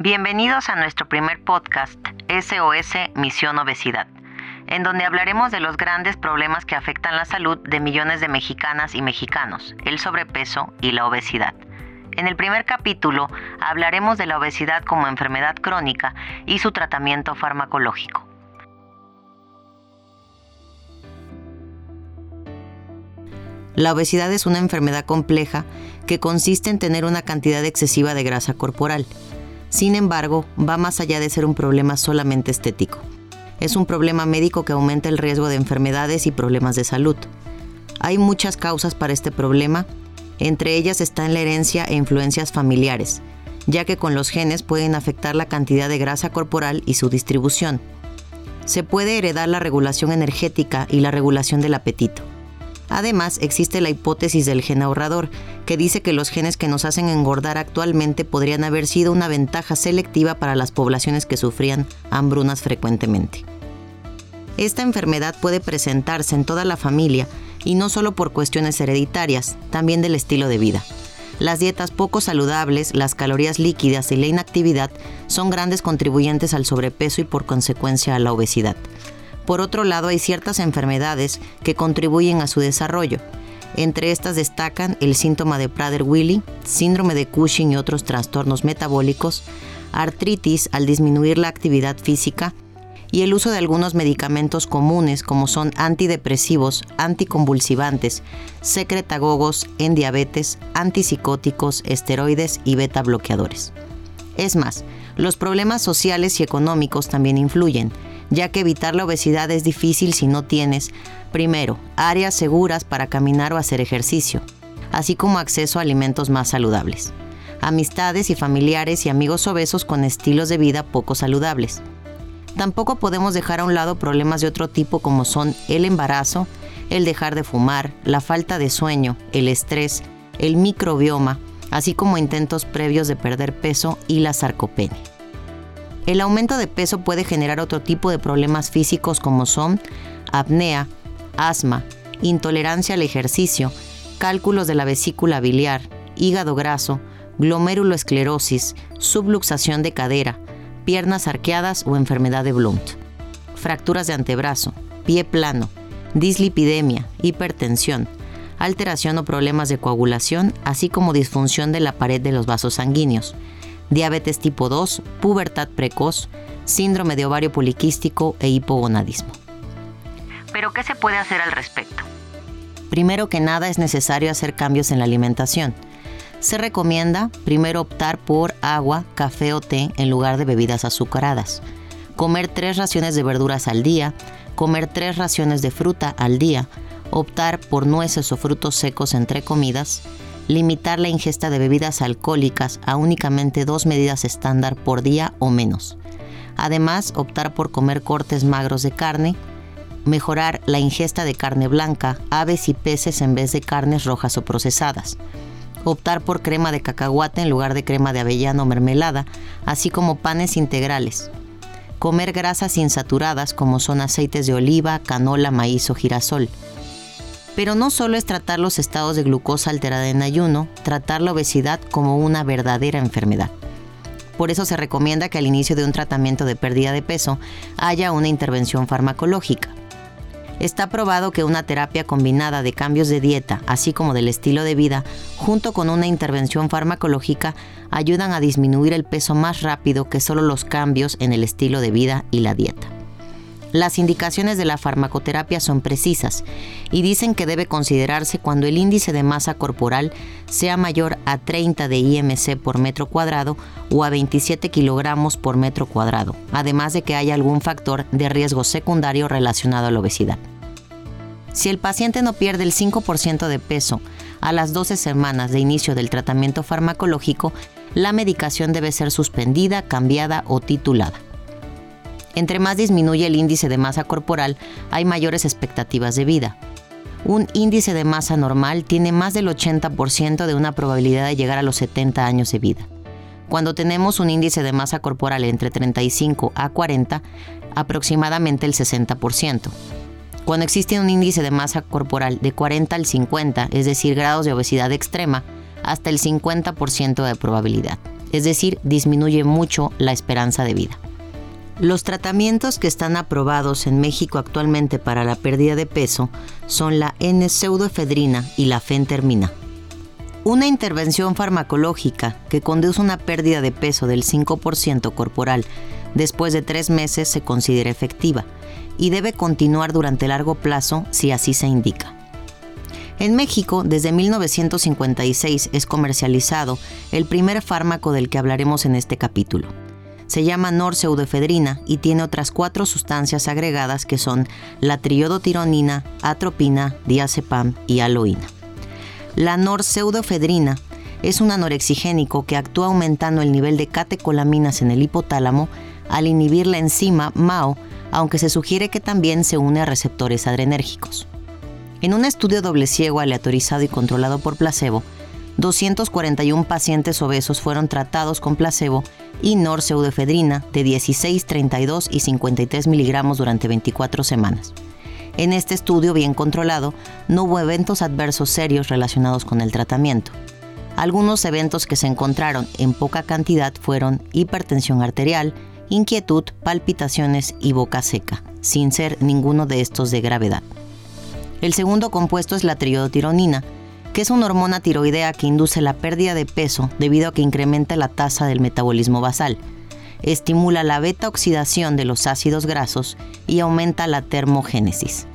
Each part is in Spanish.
Bienvenidos a nuestro primer podcast, SOS Misión Obesidad, en donde hablaremos de los grandes problemas que afectan la salud de millones de mexicanas y mexicanos, el sobrepeso y la obesidad. En el primer capítulo hablaremos de la obesidad como enfermedad crónica y su tratamiento farmacológico. La obesidad es una enfermedad compleja que consiste en tener una cantidad excesiva de grasa corporal sin embargo, va más allá de ser un problema solamente estético. Es un problema médico que aumenta el riesgo de enfermedades y problemas de salud. Hay muchas causas para este problema, entre ellas están la herencia e influencias familiares, ya que con los genes pueden afectar la cantidad de grasa corporal y su distribución. Se puede heredar la regulación energética y la regulación del apetito. Además, existe la hipótesis del gen ahorrador, que dice que los genes que nos hacen engordar actualmente podrían haber sido una ventaja selectiva para las poblaciones que sufrían hambrunas frecuentemente. Esta enfermedad puede presentarse en toda la familia y no solo por cuestiones hereditarias, también del estilo de vida. Las dietas poco saludables, las calorías líquidas y la inactividad son grandes contribuyentes al sobrepeso y por consecuencia a la obesidad. Por otro lado, hay ciertas enfermedades que contribuyen a su desarrollo. Entre estas destacan el síntoma de Prader-Willi, síndrome de Cushing y otros trastornos metabólicos, artritis al disminuir la actividad física y el uso de algunos medicamentos comunes como son antidepresivos, anticonvulsivantes, secretagogos en diabetes, antipsicóticos, esteroides y beta bloqueadores. Es más, los problemas sociales y económicos también influyen ya que evitar la obesidad es difícil si no tienes, primero, áreas seguras para caminar o hacer ejercicio, así como acceso a alimentos más saludables, amistades y familiares y amigos obesos con estilos de vida poco saludables. Tampoco podemos dejar a un lado problemas de otro tipo como son el embarazo, el dejar de fumar, la falta de sueño, el estrés, el microbioma, así como intentos previos de perder peso y la sarcopenia. El aumento de peso puede generar otro tipo de problemas físicos como son apnea, asma, intolerancia al ejercicio, cálculos de la vesícula biliar, hígado graso, glomeruloesclerosis, subluxación de cadera, piernas arqueadas o enfermedad de Blount, fracturas de antebrazo, pie plano, dislipidemia, hipertensión, alteración o problemas de coagulación, así como disfunción de la pared de los vasos sanguíneos, diabetes tipo 2, pubertad precoz, síndrome de ovario poliquístico e hipogonadismo. Pero, ¿qué se puede hacer al respecto? Primero que nada es necesario hacer cambios en la alimentación. Se recomienda primero optar por agua, café o té en lugar de bebidas azucaradas. Comer tres raciones de verduras al día, comer tres raciones de fruta al día, optar por nueces o frutos secos entre comidas, limitar la ingesta de bebidas alcohólicas a únicamente dos medidas estándar por día o menos. Además, optar por comer cortes magros de carne, mejorar la ingesta de carne blanca, aves y peces en vez de carnes rojas o procesadas. Optar por crema de cacahuate en lugar de crema de avellano o mermelada, así como panes integrales. Comer grasas insaturadas como son aceites de oliva, canola, maíz o girasol pero no solo es tratar los estados de glucosa alterada en ayuno, tratar la obesidad como una verdadera enfermedad. Por eso se recomienda que al inicio de un tratamiento de pérdida de peso haya una intervención farmacológica. Está probado que una terapia combinada de cambios de dieta, así como del estilo de vida, junto con una intervención farmacológica, ayudan a disminuir el peso más rápido que solo los cambios en el estilo de vida y la dieta. Las indicaciones de la farmacoterapia son precisas y dicen que debe considerarse cuando el índice de masa corporal sea mayor a 30 de IMC por metro cuadrado o a 27 kilogramos por metro cuadrado, además de que haya algún factor de riesgo secundario relacionado a la obesidad. Si el paciente no pierde el 5% de peso a las 12 semanas de inicio del tratamiento farmacológico, la medicación debe ser suspendida, cambiada o titulada. Entre más disminuye el índice de masa corporal, hay mayores expectativas de vida. Un índice de masa normal tiene más del 80% de una probabilidad de llegar a los 70 años de vida. Cuando tenemos un índice de masa corporal entre 35 a 40, aproximadamente el 60%. Cuando existe un índice de masa corporal de 40 al 50, es decir, grados de obesidad extrema, hasta el 50% de probabilidad. Es decir, disminuye mucho la esperanza de vida. Los tratamientos que están aprobados en México actualmente para la pérdida de peso son la N-pseudoefedrina y la fentermina. Una intervención farmacológica que conduce una pérdida de peso del 5% corporal después de tres meses se considera efectiva y debe continuar durante largo plazo si así se indica. En México, desde 1956 es comercializado el primer fármaco del que hablaremos en este capítulo se llama norseudefedrina y tiene otras cuatro sustancias agregadas que son la triodotironina, atropina, diazepam y aloína. La norseudefedrina es un anorexigénico que actúa aumentando el nivel de catecolaminas en el hipotálamo al inhibir la enzima MAO, aunque se sugiere que también se une a receptores adrenérgicos. En un estudio doble ciego aleatorizado y controlado por placebo, 241 pacientes obesos fueron tratados con placebo y norseudefedrina de 16, 32 y 53 miligramos durante 24 semanas. En este estudio bien controlado, no hubo eventos adversos serios relacionados con el tratamiento. Algunos eventos que se encontraron en poca cantidad fueron hipertensión arterial, inquietud, palpitaciones y boca seca, sin ser ninguno de estos de gravedad. El segundo compuesto es la triodotironina, que es una hormona tiroidea que induce la pérdida de peso debido a que incrementa la tasa del metabolismo basal, estimula la beta-oxidación de los ácidos grasos y aumenta la termogénesis.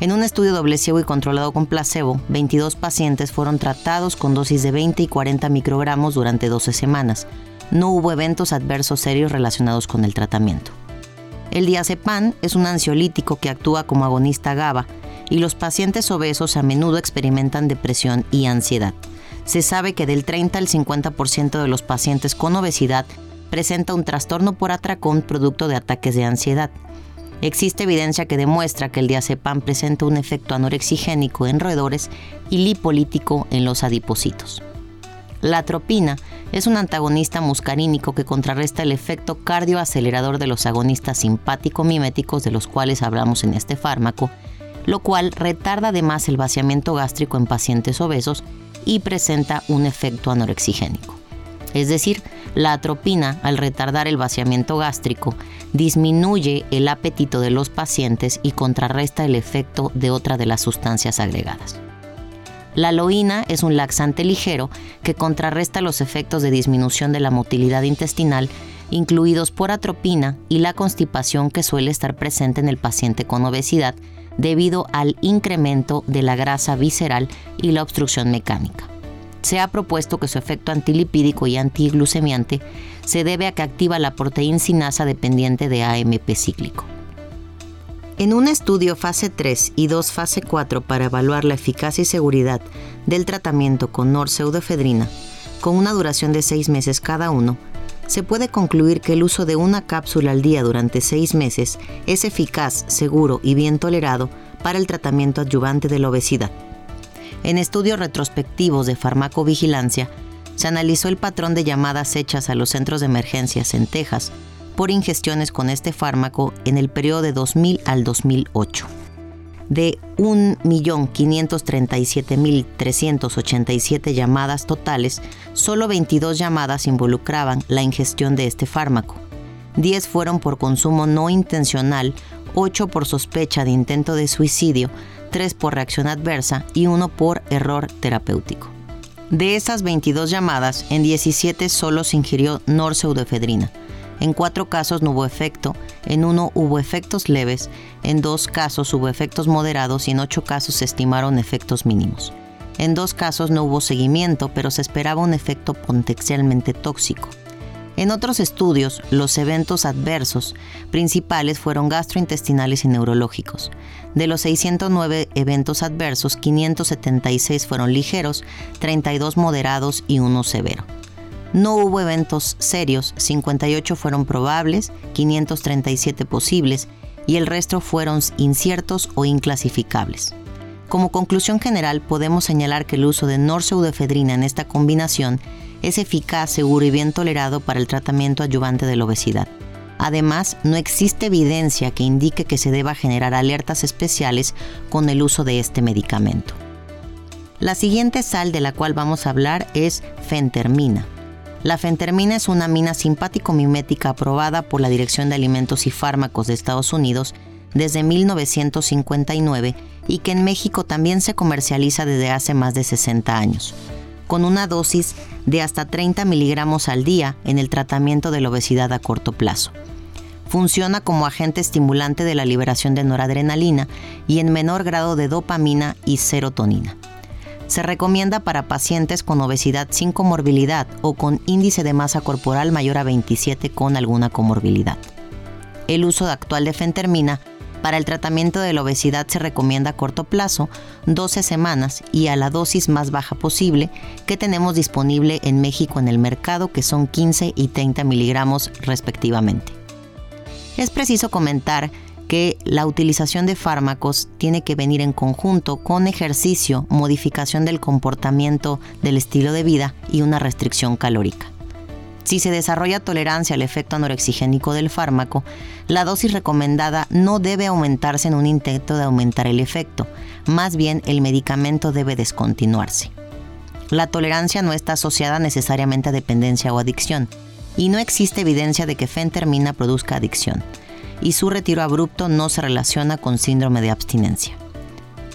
En un estudio doble ciego y controlado con placebo, 22 pacientes fueron tratados con dosis de 20 y 40 microgramos durante 12 semanas. No hubo eventos adversos serios relacionados con el tratamiento. El diazepam es un ansiolítico que actúa como agonista GABA y los pacientes obesos a menudo experimentan depresión y ansiedad. Se sabe que del 30 al 50% de los pacientes con obesidad presenta un trastorno por atracón producto de ataques de ansiedad. Existe evidencia que demuestra que el diazepam presenta un efecto anorexigénico en roedores y lipolítico en los adipocitos. La atropina es un antagonista muscarínico que contrarresta el efecto cardioacelerador de los agonistas simpático-miméticos de los cuales hablamos en este fármaco lo cual retarda además el vaciamiento gástrico en pacientes obesos y presenta un efecto anorexigénico. Es decir, la atropina, al retardar el vaciamiento gástrico, disminuye el apetito de los pacientes y contrarresta el efecto de otra de las sustancias agregadas. La aloína es un laxante ligero que contrarresta los efectos de disminución de la motilidad intestinal incluidos por atropina y la constipación que suele estar presente en el paciente con obesidad debido al incremento de la grasa visceral y la obstrucción mecánica. Se ha propuesto que su efecto antilipídico y antiglucemiante se debe a que activa la proteína sinasa dependiente de AMP cíclico. En un estudio fase 3 y 2 fase 4 para evaluar la eficacia y seguridad del tratamiento con norseudefedrina, con una duración de 6 meses cada uno, se puede concluir que el uso de una cápsula al día durante seis meses es eficaz, seguro y bien tolerado para el tratamiento adyuvante de la obesidad. En estudios retrospectivos de farmacovigilancia, se analizó el patrón de llamadas hechas a los centros de emergencias en Texas por ingestiones con este fármaco en el periodo de 2000 al 2008 de 1.537.387 llamadas totales, solo 22 llamadas involucraban la ingestión de este fármaco. 10 fueron por consumo no intencional, 8 por sospecha de intento de suicidio, 3 por reacción adversa y 1 por error terapéutico. De esas 22 llamadas, en 17 solo se ingirió norseudefedrina. En cuatro casos no hubo efecto, en uno hubo efectos leves, en dos casos hubo efectos moderados y en ocho casos se estimaron efectos mínimos. En dos casos no hubo seguimiento, pero se esperaba un efecto potencialmente tóxico. En otros estudios, los eventos adversos principales fueron gastrointestinales y neurológicos. De los 609 eventos adversos, 576 fueron ligeros, 32 moderados y uno severo. No hubo eventos serios, 58 fueron probables, 537 posibles y el resto fueron inciertos o inclasificables. Como conclusión general, podemos señalar que el uso de norseudefedrina en esta combinación es eficaz, seguro y bien tolerado para el tratamiento adyuvante de la obesidad. Además, no existe evidencia que indique que se deba generar alertas especiales con el uso de este medicamento. La siguiente sal de la cual vamos a hablar es fentermina. La fentermina es una amina simpático-mimética aprobada por la Dirección de Alimentos y Fármacos de Estados Unidos desde 1959 y que en México también se comercializa desde hace más de 60 años, con una dosis de hasta 30 miligramos al día en el tratamiento de la obesidad a corto plazo. Funciona como agente estimulante de la liberación de noradrenalina y en menor grado de dopamina y serotonina. Se recomienda para pacientes con obesidad sin comorbilidad o con índice de masa corporal mayor a 27 con alguna comorbilidad. El uso actual de fentermina para el tratamiento de la obesidad se recomienda a corto plazo, 12 semanas y a la dosis más baja posible que tenemos disponible en México en el mercado, que son 15 y 30 miligramos respectivamente. Es preciso comentar que la utilización de fármacos tiene que venir en conjunto con ejercicio, modificación del comportamiento del estilo de vida y una restricción calórica. Si se desarrolla tolerancia al efecto anorexigénico del fármaco, la dosis recomendada no debe aumentarse en un intento de aumentar el efecto, más bien el medicamento debe descontinuarse. La tolerancia no está asociada necesariamente a dependencia o adicción, y no existe evidencia de que fentermina produzca adicción y su retiro abrupto no se relaciona con síndrome de abstinencia.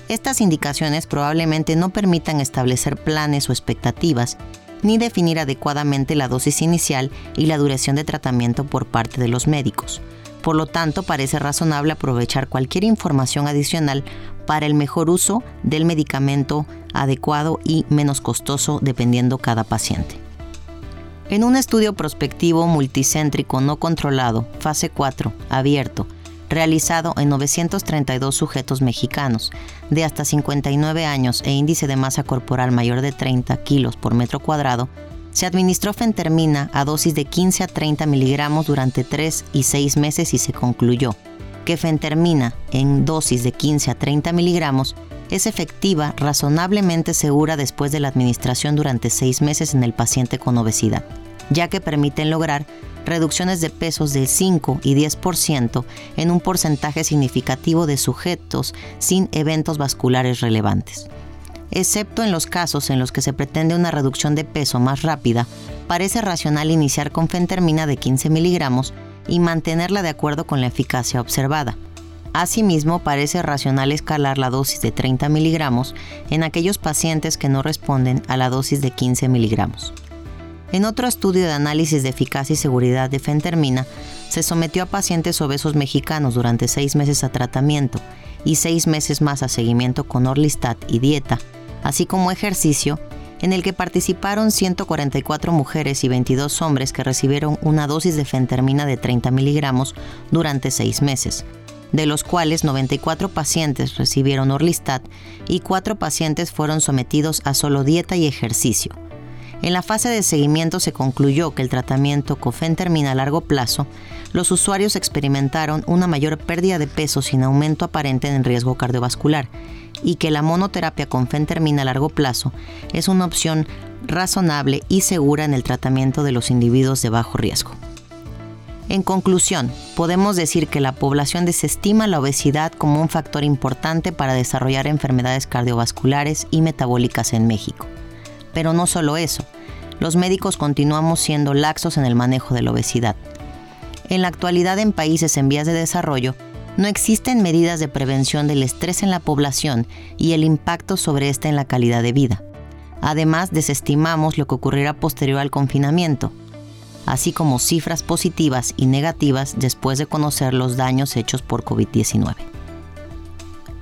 Estas indicaciones probablemente no permitan establecer planes o expectativas ni definir adecuadamente la dosis inicial y la duración de tratamiento por parte de los médicos. Por lo tanto, parece razonable aprovechar cualquier información adicional para el mejor uso del medicamento adecuado y menos costoso dependiendo cada paciente. En un estudio prospectivo multicéntrico no controlado, fase 4, abierto, realizado en 932 sujetos mexicanos de hasta 59 años e índice de masa corporal mayor de 30 kilos por metro cuadrado, se administró fentermina a dosis de 15 a 30 miligramos durante 3 y 6 meses y se concluyó que fentermina en dosis de 15 a 30 miligramos es efectiva, razonablemente segura después de la administración durante 6 meses en el paciente con obesidad ya que permiten lograr reducciones de pesos del 5 y 10% en un porcentaje significativo de sujetos sin eventos vasculares relevantes. Excepto en los casos en los que se pretende una reducción de peso más rápida, parece racional iniciar con fentermina de 15 miligramos y mantenerla de acuerdo con la eficacia observada. Asimismo, parece racional escalar la dosis de 30 miligramos en aquellos pacientes que no responden a la dosis de 15 miligramos. En otro estudio de análisis de eficacia y seguridad de fentermina, se sometió a pacientes obesos mexicanos durante seis meses a tratamiento y seis meses más a seguimiento con Orlistat y dieta, así como ejercicio, en el que participaron 144 mujeres y 22 hombres que recibieron una dosis de fentermina de 30 miligramos durante seis meses, de los cuales 94 pacientes recibieron Orlistat y 4 pacientes fueron sometidos a solo dieta y ejercicio. En la fase de seguimiento se concluyó que el tratamiento termina a largo plazo, los usuarios experimentaron una mayor pérdida de peso sin aumento aparente en riesgo cardiovascular y que la monoterapia con fentermina a largo plazo es una opción razonable y segura en el tratamiento de los individuos de bajo riesgo. En conclusión, podemos decir que la población desestima la obesidad como un factor importante para desarrollar enfermedades cardiovasculares y metabólicas en México. Pero no solo eso, los médicos continuamos siendo laxos en el manejo de la obesidad. En la actualidad en países en vías de desarrollo, no existen medidas de prevención del estrés en la población y el impacto sobre este en la calidad de vida. Además, desestimamos lo que ocurrirá posterior al confinamiento, así como cifras positivas y negativas después de conocer los daños hechos por COVID-19.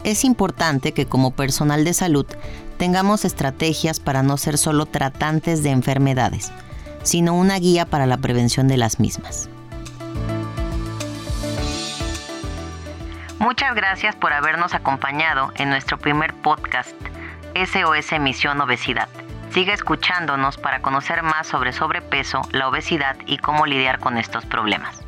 Es importante que como personal de salud tengamos estrategias para no ser solo tratantes de enfermedades, sino una guía para la prevención de las mismas. Muchas gracias por habernos acompañado en nuestro primer podcast, SOS Misión Obesidad. Sigue escuchándonos para conocer más sobre sobrepeso, la obesidad y cómo lidiar con estos problemas.